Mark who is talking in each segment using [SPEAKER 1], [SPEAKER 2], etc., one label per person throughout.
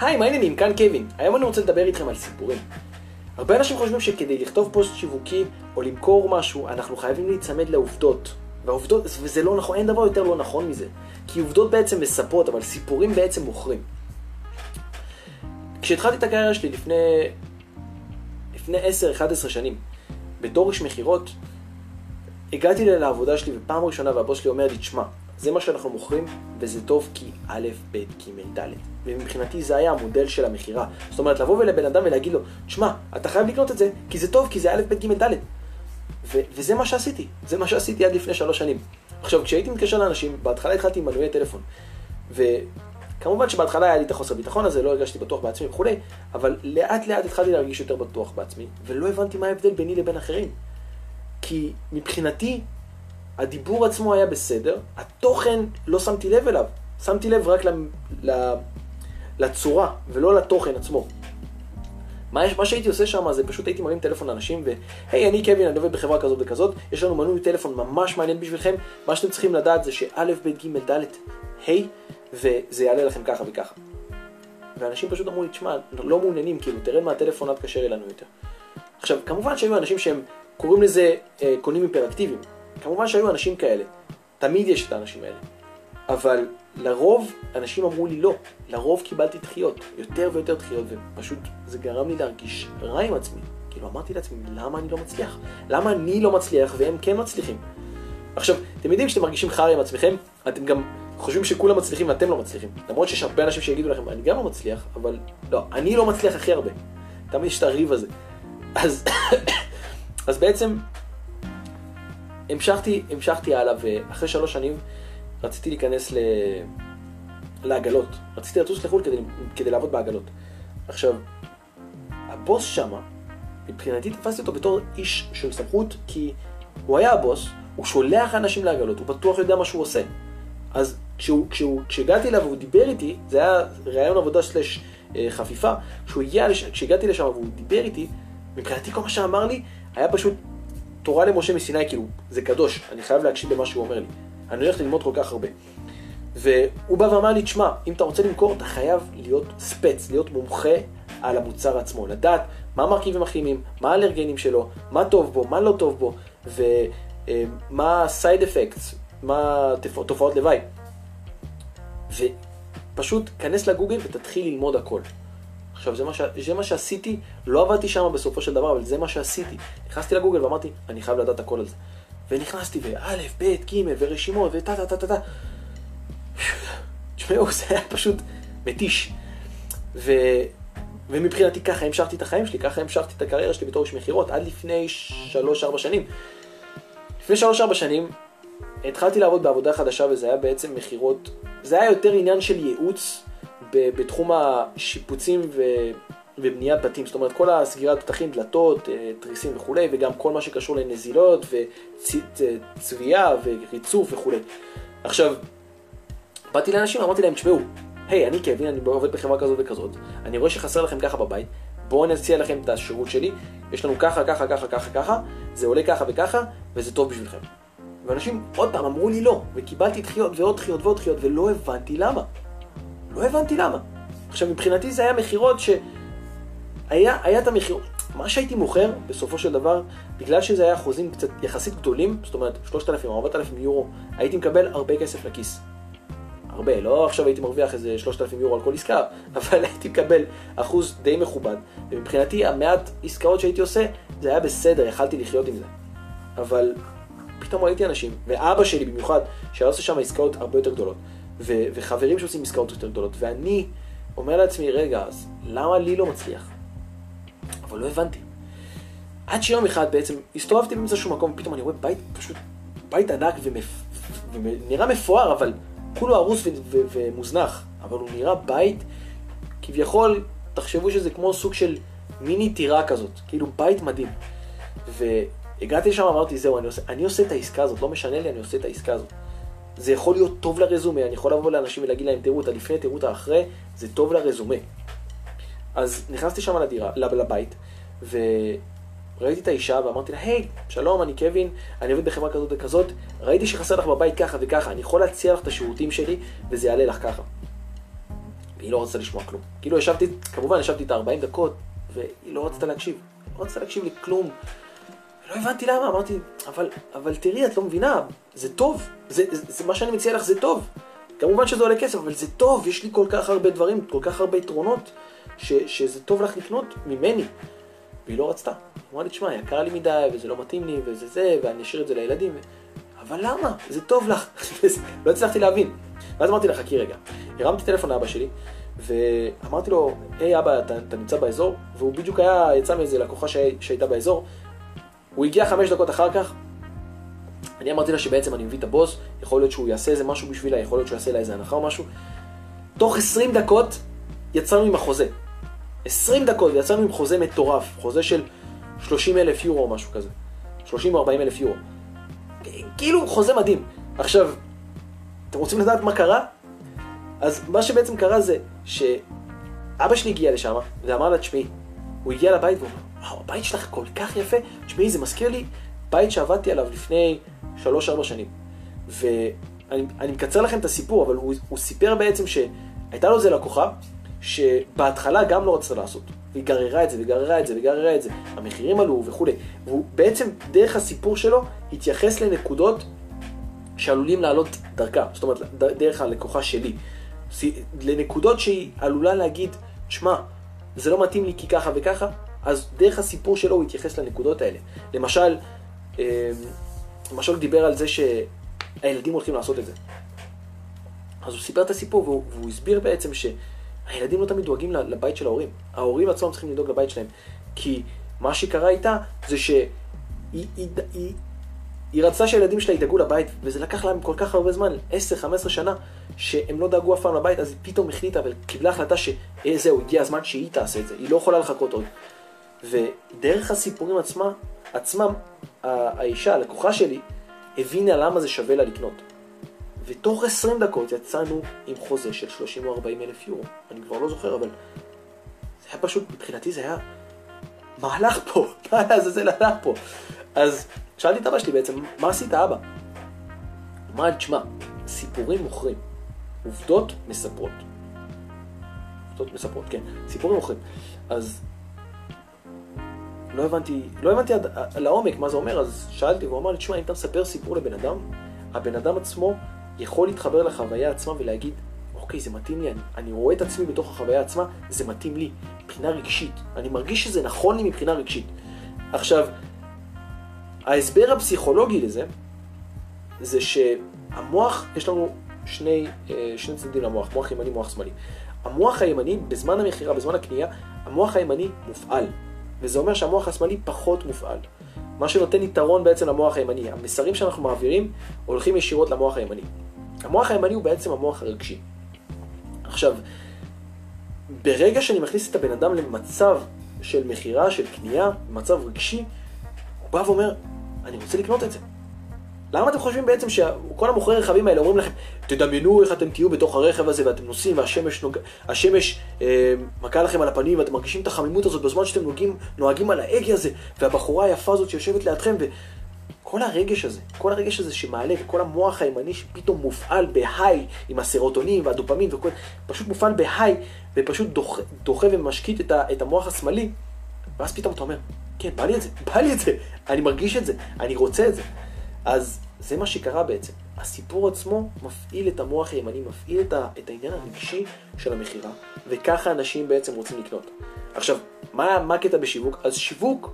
[SPEAKER 1] היי, מה העניינים? כאן קווין. היום אני רוצה לדבר איתכם על סיפורים. הרבה אנשים חושבים שכדי לכתוב פוסט שיווקי או למכור משהו, אנחנו חייבים להיצמד לעובדות. והעובדות, וזה לא נכון, אין דבר יותר לא נכון מזה. כי עובדות בעצם מספרות, אבל סיפורים בעצם מוכרים. כשהתחלתי את הקריירה שלי לפני, לפני 10-11 שנים, בתור איש מכירות, הגעתי לעבודה שלי ופעם ראשונה והבוס שלי אומר לי, תשמע, זה מה שאנחנו מוכרים, וזה טוב כי א', ב', ג', ד'. ומבחינתי זה היה המודל של המכירה. זאת אומרת, לבוא לבן אדם ולהגיד לו, תשמע, אתה חייב לקנות את זה, כי זה טוב, כי זה א', ב', ג', ד'. ו- וזה מה שעשיתי, זה מה שעשיתי עד לפני שלוש שנים. עכשיו, כשהייתי מתקשר לאנשים, בהתחלה התחלתי עם מנועי טלפון. וכמובן שבהתחלה היה לי את החוסר ביטחון הזה, לא הרגשתי בטוח בעצמי וכולי, אבל לאט לאט התחלתי להרגיש יותר בטוח בעצמי, ולא הבנתי מה ההבדל ביני לבין אחרים. כי מבחינתי, הדיבור עצמו היה בסדר, התוכן לא שמתי לב אליו, שמתי לב רק לצורה ולא לתוכן עצמו. מה, מה שהייתי עושה שם זה פשוט הייתי מרים טלפון לאנשים והי, אני קווין, אני עובד בחברה כזאת וכזאת, יש לנו מנוי טלפון ממש מעניין בשבילכם, מה שאתם צריכים לדעת זה שא', ב', ג', ד', ה', וזה יעלה לכם ככה וככה. ואנשים פשוט אמרו לי, תשמע, לא מעוניינים, כאילו, תרד מהטלפון, אל תקשר אלינו יותר. עכשיו, כמובן שהיו אנשים שהם קוראים לזה אה, קונים היפראקטיביים. כמובן שהיו אנשים כאלה, תמיד יש את האנשים האלה. אבל לרוב אנשים אמרו לי לא, לרוב קיבלתי דחיות, יותר ויותר דחיות, ופשוט זה גרם לי להרגיש רע עם עצמי. כאילו אמרתי לעצמי, למה אני לא מצליח? למה אני לא מצליח והם כן מצליחים? עכשיו, אתם יודעים כשאתם מרגישים חרא עם עצמכם, אתם גם חושבים שכולם מצליחים ואתם לא מצליחים. למרות שיש הרבה אנשים שיגידו לכם, אני גם לא מצליח, אבל לא, אני לא מצליח הכי הרבה. תמיד יש את הריב הזה. אז, אז בעצם המשכתי, המשכתי הלאה, ואחרי שלוש שנים רציתי להיכנס ל... לעגלות. רציתי לטוס לחו"ל כדי, כדי לעבוד בעגלות. עכשיו, הבוס שמה, מבחינתי תפסתי אותו בתור איש של סמכות, כי הוא היה הבוס, הוא שולח אנשים לעגלות, הוא בטוח יודע מה שהוא עושה. אז כשהוא, כשהוא, כשהגעתי אליו והוא דיבר איתי, זה היה ראיון עבודה סלש אה, חפיפה, כשהגעתי לשם והוא דיבר איתי, מבחינתי כל מה שאמר לי היה פשוט תורה למשה מסיני, כאילו, זה קדוש, אני חייב להקשיב למה שהוא אומר לי. אני הולך ללמוד כל כך הרבה. והוא בא ואמר לי, תשמע, אם אתה רוצה למכור, אתה חייב להיות ספץ, להיות מומחה על המוצר עצמו, לדעת מה המרכיבים הכימיים, מה האלרגנים שלו, מה טוב בו, מה לא טוב בו, ומה ה-side effects, מה תופעות לוואי. ופשוט כנס לגוגל ותתחיל ללמוד הכל. עכשיו, זה מה, ש... זה מה שעשיתי, לא עבדתי שם בסופו של דבר, אבל זה מה שעשיתי. נכנסתי לגוגל ואמרתי, אני חייב לדעת הכל על זה. ונכנסתי, וא', ב', ג', ורשימות, וטה טה טה טה טה. תשמעו, זה היה פשוט מתיש. ו... ומבחינתי ככה המשכתי את החיים שלי, ככה המשכתי את הקריירה שלי בתור איש מכירות, עד לפני 3-4 שנים. לפני 3-4 שנים התחלתי לעבוד בעבודה חדשה, וזה היה בעצם מכירות, זה היה יותר עניין של ייעוץ בתחום השיפוצים ו... ובניית בתים, זאת אומרת כל הסגירת פתחים, דלתות, אה, תריסים וכולי, וגם כל מה שקשור לנזילות וצביעה וריצוף וכולי. עכשיו, באתי לאנשים, אמרתי להם, תשמעו, היי, אני קווין, אני עובד בחברה כזאת וכזאת, אני רואה שחסר לכם ככה בבית, בואו נציע לכם את השירות שלי, יש לנו ככה, ככה, ככה, ככה, ככה, זה עולה ככה וככה, וזה טוב בשבילכם. ואנשים עוד פעם אמרו לי לא, וקיבלתי דחיות ועוד דחיות ועוד דחיות, ולא הבנתי למה. לא הבנתי למה. עכשיו, מבחינתי זה היה מכירות ש... היה, היה את המכירות. מה שהייתי מוכר, בסופו של דבר, בגלל שזה היה חוזים קצת יחסית גדולים, זאת אומרת 3,000 או 4,000 יורו, הייתי מקבל הרבה כסף לכיס. הרבה, לא עכשיו הייתי מרוויח איזה 3,000 יורו על כל עסקה, אבל הייתי מקבל אחוז די מכובד. ומבחינתי, המעט עסקאות שהייתי עושה, זה היה בסדר, יכלתי לחיות עם זה. אבל פתאום ראיתי אנשים, ואבא שלי במיוחד, שהיה עושה שם עסקאות הרבה יותר גדולות. ו- וחברים שעושים עסקאות יותר גדולות, ואני אומר לעצמי, רגע, אז למה לי לא מצליח? אבל לא הבנתי. עד שיום אחד בעצם הסתובבתי באיזשהו מקום, ופתאום אני רואה בית פשוט, בית ענק. ונראה מפואר, אבל כולו הרוס ו- ו- ומוזנח. אבל הוא נראה בית, כביכול, תחשבו שזה כמו סוג של מיני טירה כזאת, כאילו בית מדהים. והגעתי לשם, אמרתי, זהו, אני עושה, אני עושה את העסקה הזאת, לא משנה לי, אני עושה את העסקה הזאת. זה יכול להיות טוב לרזומה, אני יכול לבוא לאנשים ולהגיד להם, תראו את הלפני, תראו את האחרי, זה טוב לרזומה. אז נכנסתי שם לדירה, לבית, וראיתי את האישה ואמרתי לה, היי, שלום, אני קווין, אני עובד בחברה כזאת וכזאת, ראיתי שחסר לך בבית ככה וככה, אני יכול להציע לך את השירותים שלי, וזה יעלה לך ככה. והיא לא רצתה לשמוע כלום. כאילו ישבתי, כמובן ישבתי את ה-40 דקות, והיא לא רצתה להקשיב. לא רצתה להקשיב לי כלום. לא הבנתי למה, אמרתי, אבל, אבל תראי, את לא מבינה, זה טוב, זה, זה, זה מה שאני מציע לך זה טוב. כמובן שזה עולה כסף, אבל זה טוב, יש לי כל כך הרבה דברים, כל כך הרבה יתרונות, ש, שזה טוב לך לקנות ממני. והיא לא רצתה. אמרה לי, תשמע, יקר לי מדי, וזה לא מתאים לי, וזה זה, ואני אשאיר את זה לילדים. אבל למה? זה טוב לך. לא הצלחתי להבין. ואז אמרתי לה, חכי רגע. הרמתי טלפון לאבא שלי, ואמרתי לו, היי אבא, אתה, אתה נמצא באזור? והוא בדיוק היה, יצא מאיזה לקוחה שהי, שהייתה באזור. הוא הגיע חמש דקות אחר כך, אני אמרתי לה שבעצם אני מביא את הבוס, יכול להיות שהוא יעשה איזה משהו בשבילה, יכול להיות שהוא יעשה לה איזה הנחה או משהו. תוך 20 דקות יצאנו עם החוזה. 20 דקות ויצאנו עם חוזה מטורף, חוזה של 30 אלף יורו או משהו כזה. 30 או 40 אלף יורו. כאילו חוזה מדהים. עכשיו, אתם רוצים לדעת מה קרה? אז מה שבעצם קרה זה שאבא שלי הגיע לשם ואמר לה, תשמעי, הוא הגיע לבית והוא אמר, וואו, הבית שלך כל כך יפה, תשמעי, זה מזכיר לי בית שעבדתי עליו לפני 3-4 שנים. ואני מקצר לכם את הסיפור, אבל הוא, הוא סיפר בעצם שהייתה לו איזה לקוחה, שבהתחלה גם לא רצתה לעשות. והיא גררה את זה, וגררה את זה, וגררה את זה. המחירים עלו וכולי. והוא בעצם, דרך הסיפור שלו, התייחס לנקודות שעלולים לעלות דרכה. זאת אומרת, דרך הלקוחה שלי. לנקודות שהיא עלולה להגיד, שמע, זה לא מתאים לי כי ככה וככה, אז דרך הסיפור שלו הוא התייחס לנקודות האלה. למשל, אמ, למשל הוא דיבר על זה שהילדים הולכים לעשות את זה. אז הוא סיפר את הסיפור והוא, והוא הסביר בעצם שהילדים לא תמיד דואגים לבית של ההורים. ההורים עצמם צריכים לדאוג לבית שלהם. כי מה שקרה איתה זה שהיא היא, היא, היא, היא רצתה שהילדים שלה ידאגו לבית, וזה לקח להם כל כך הרבה זמן, 10-15 שנה, שהם לא דאגו אף פעם לבית, אז היא פתאום החליטה וקיבלה החלטה שזהו, הגיע הזמן שהיא תעשה את זה, היא לא יכולה לחכות עוד. ודרך הסיפורים עצמה, עצמם, האישה, הלקוחה שלי, הבינה למה זה שווה לה לקנות. ותוך 20 דקות יצאנו עם חוזה של 30 או 40 אלף יורו. אני כבר לא זוכר, אבל זה היה פשוט, מבחינתי זה היה, מה הלך פה? מה לעזאזל הלך פה? אז שאלתי את אבא שלי בעצם, מה עשית אבא? לי, תשמע, סיפורים מוכרים, עובדות מספרות. עובדות מספרות, כן, סיפורים מוכרים. אז לא הבנתי, לא הבנתי עד, לעומק מה זה אומר, אז שאלתי והוא אמר לי, תשמע, אם אתה מספר סיפור לבן אדם, הבן אדם עצמו יכול להתחבר לחוויה עצמה ולהגיד, אוקיי, זה מתאים לי, אני, אני רואה את עצמי בתוך החוויה עצמה, זה מתאים לי, מבחינה רגשית. אני מרגיש שזה נכון לי מבחינה רגשית. עכשיו, ההסבר הפסיכולוגי לזה, זה שהמוח, יש לנו שני, אה, שני צדדים למוח, מוח ימני, מוח שמאלי. המוח הימני, בזמן המכירה, בזמן הקנייה, המוח הימני מופעל. וזה אומר שהמוח השמאלי פחות מופעל. מה שנותן יתרון בעצם למוח הימני. המסרים שאנחנו מעבירים הולכים ישירות למוח הימני. המוח הימני הוא בעצם המוח הרגשי. עכשיו, ברגע שאני מכניס את הבן אדם למצב של מכירה, של קנייה, מצב רגשי, הוא בא ואומר, אני רוצה לקנות את זה. למה אתם חושבים בעצם שכל המוכרי רכבים האלה אומרים לכם, תדמיינו איך אתם תהיו בתוך הרכב הזה ואתם נוסעים והשמש נוג... השמש, אה, מכה לכם על הפנים ואתם מרגישים את החמימות הזאת בזמן שאתם נוגעים, נוהגים על ההגה הזה והבחורה היפה הזאת שיושבת לידכם וכל הרגש הזה, כל הרגש הזה שמעלה וכל המוח הימני שפתאום מופעל בהיי עם הסרוטונים והדופמין וכל, פשוט מופעל בהיי ופשוט דוחה, דוחה ומשקיט את, ה, את המוח השמאלי ואז פתאום אתה אומר, כן, בא לי את זה, בא לי את זה, אני מרגיש את זה, אני רוצה את זה. אז זה מה שקרה בעצם. הסיפור עצמו מפעיל את המוח הימני, מפעיל את, ה, את העניין הרגשי של המכירה, וככה אנשים בעצם רוצים לקנות. עכשיו, מה, מה הקטע בשיווק? אז שיווק,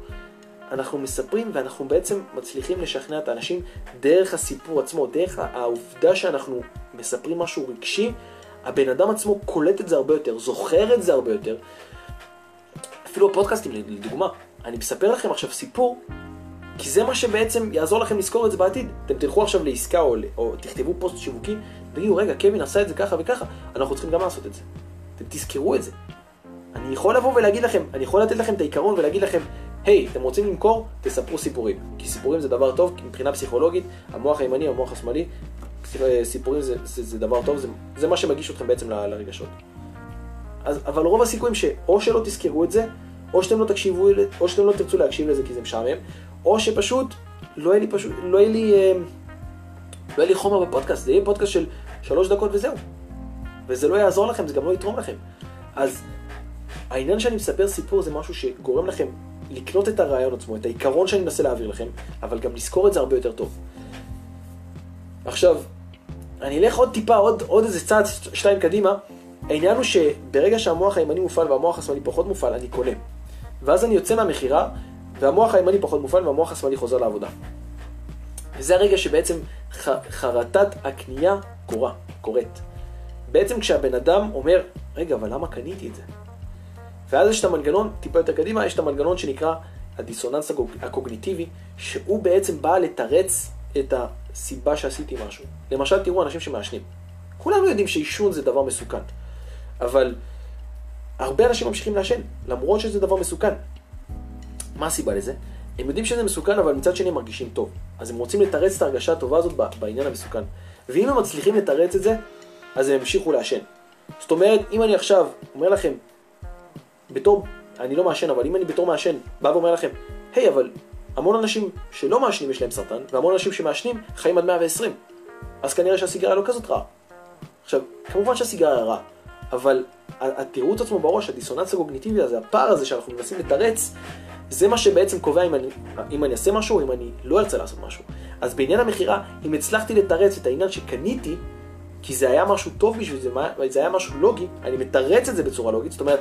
[SPEAKER 1] אנחנו מספרים ואנחנו בעצם מצליחים לשכנע את האנשים דרך הסיפור עצמו, דרך העובדה שאנחנו מספרים משהו רגשי, הבן אדם עצמו קולט את זה הרבה יותר, זוכר את זה הרבה יותר. אפילו הפודקאסטים, לדוגמה, אני מספר לכם עכשיו סיפור כי זה מה שבעצם יעזור לכם לזכור את זה בעתיד. אתם תלכו עכשיו לעסקה או, או תכתבו פוסט שיווקי, תגידו, רגע, קווין עשה את זה ככה וככה, אנחנו צריכים גם לעשות את זה. אתם תזכרו את זה. אני יכול לבוא ולהגיד לכם, אני יכול לתת לכם את העיקרון ולהגיד לכם, היי, hey, אתם רוצים למכור? תספרו סיפורים. כי סיפורים זה דבר טוב, מבחינה פסיכולוגית, המוח הימני, המוח השמאלי, סיפורים זה, זה, זה דבר טוב, זה, זה מה שמגיש אתכם בעצם ל, לרגשות. אז, אבל רוב הסיכויים שאו שלא תזכרו את זה, או שאתם לא תקשיבו, או שאתם לא תרצו להקשיב לזה כי זה משעמם, או שפשוט לא יהיה לי פשוט, לא יהיה לי, אה, לא יהיה לי חומר בפודקאסט, זה יהיה פודקאסט של שלוש דקות וזהו. וזה לא יעזור לכם, זה גם לא יתרום לכם. אז העניין שאני מספר סיפור זה משהו שגורם לכם לקנות את הרעיון עצמו, את העיקרון שאני מנסה להעביר לכם, אבל גם לזכור את זה הרבה יותר טוב. עכשיו, אני אלך עוד טיפה, עוד, עוד איזה צעד, שתיים קדימה. העניין הוא שברגע שהמוח הימני מופעל והמוח השמאלי פחות מופעל, אני קונה. ואז אני יוצא מהמכירה, והמוח הימני פחות מופעל והמוח השמאלי חוזר לעבודה. וזה הרגע שבעצם ח, חרטת הקנייה קורה, קורית. בעצם כשהבן אדם אומר, רגע, אבל למה קניתי את זה? ואז יש את המנגנון, טיפה יותר קדימה, יש את המנגנון שנקרא הדיסוננס הקוגניטיבי, שהוא בעצם בא לתרץ את הסיבה שעשיתי משהו. למשל, תראו אנשים שמעשנים. כולנו יודעים שעישון זה דבר מסוכן, אבל הרבה אנשים ממשיכים לעשן, למרות שזה דבר מסוכן. מה הסיבה לזה? הם יודעים שזה מסוכן, אבל מצד שני הם מרגישים טוב. אז הם רוצים לתרץ את ההרגשה הטובה הזאת בעניין המסוכן. ואם הם מצליחים לתרץ את זה, אז הם ימשיכו לעשן. זאת אומרת, אם אני עכשיו אומר לכם, בתור, אני לא מעשן, אבל אם אני בתור מעשן בא ואומר לכם, היי, hey, אבל המון אנשים שלא מעשנים יש להם סרטן, והמון אנשים שמעשנים חיים עד 120. אז כנראה שהסיגריה לא כזאת רעה. עכשיו, כמובן שהסיגריה רעה, אבל התירוץ עצמו בראש, הדיסוננס הקוגניטיבי הזה, הפער הזה שאנחנו מנסים לתרץ, זה מה שבעצם קובע אם אני, אם אני אעשה משהו או אם אני לא ארצה לעשות משהו. אז בעניין המכירה, אם הצלחתי לתרץ את העניין שקניתי, כי זה היה משהו טוב בשביל זה, זה היה משהו לוגי, אני מתרץ את זה בצורה לוגית, זאת אומרת,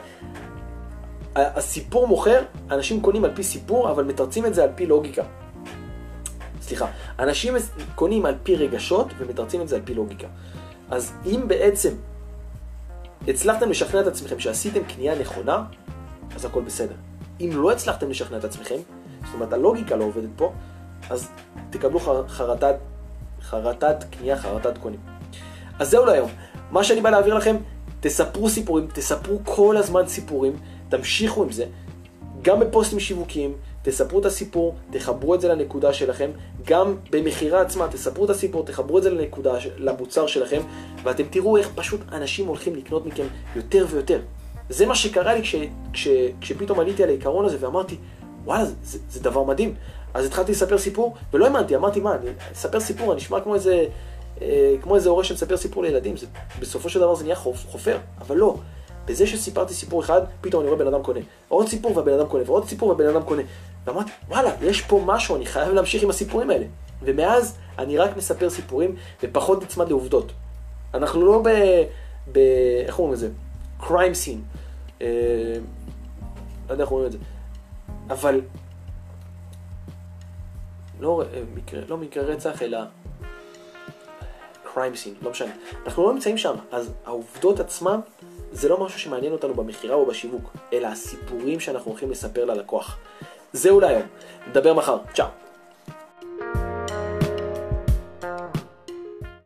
[SPEAKER 1] הסיפור מוכר, אנשים קונים על פי סיפור, אבל מתרצים את זה על פי לוגיקה. סליחה, אנשים קונים על פי רגשות ומתרצים את זה על פי לוגיקה. אז אם בעצם הצלחתם לשכנע את עצמכם שעשיתם קנייה נכונה, אז הכל בסדר. אם לא הצלחתם לשכנע את עצמכם, זאת אומרת הלוגיקה לא עובדת פה, אז תקבלו חרטת, חרטת קנייה, חרטת קונים. אז זהו להיום. מה שאני בא להעביר לכם, תספרו סיפורים, תספרו כל הזמן סיפורים, תמשיכו עם זה. גם בפוסטים שיווקיים, תספרו את הסיפור, תחברו את זה לנקודה שלכם. גם במכירה עצמה, תספרו את הסיפור, תחברו את זה לנקודה, למוצר שלכם, ואתם תראו איך פשוט אנשים הולכים לקנות מכם יותר ויותר. זה מה שקרה לי כש, כש, כשפתאום עליתי על העיקרון הזה ואמרתי, וואלה, זה, זה, זה דבר מדהים. אז התחלתי לספר סיפור, ולא האמנתי, אמרתי, מה, אני אספר סיפור, אני נשמע כמו איזה, אה, כמו איזה הורה שמספר סיפור לילדים, זה, בסופו של דבר זה נהיה חופ, חופר, אבל לא. בזה שסיפרתי סיפור אחד, פתאום אני רואה בן אדם קונה. עוד סיפור והבן אדם קונה, ועוד סיפור והבן אדם קונה. ואמרתי, וואלה, יש פה משהו, אני חייב להמשיך עם הסיפורים האלה. ומאז אני רק מספר סיפורים ופחות נצמד לעובדות. אנחנו לא ב... ב איך אומרים לזה? Crime scene. אה, לא יודע איך אומרים את זה. אבל... לא, אה, מקרה, לא מקרה רצח, אלא crime scene, לא משנה. אנחנו לא נמצאים שם, אז העובדות עצמן זה לא משהו שמעניין אותנו במכירה או בשיווק, אלא הסיפורים שאנחנו הולכים לספר ללקוח. זהו להיום, נדבר מחר, צ'או.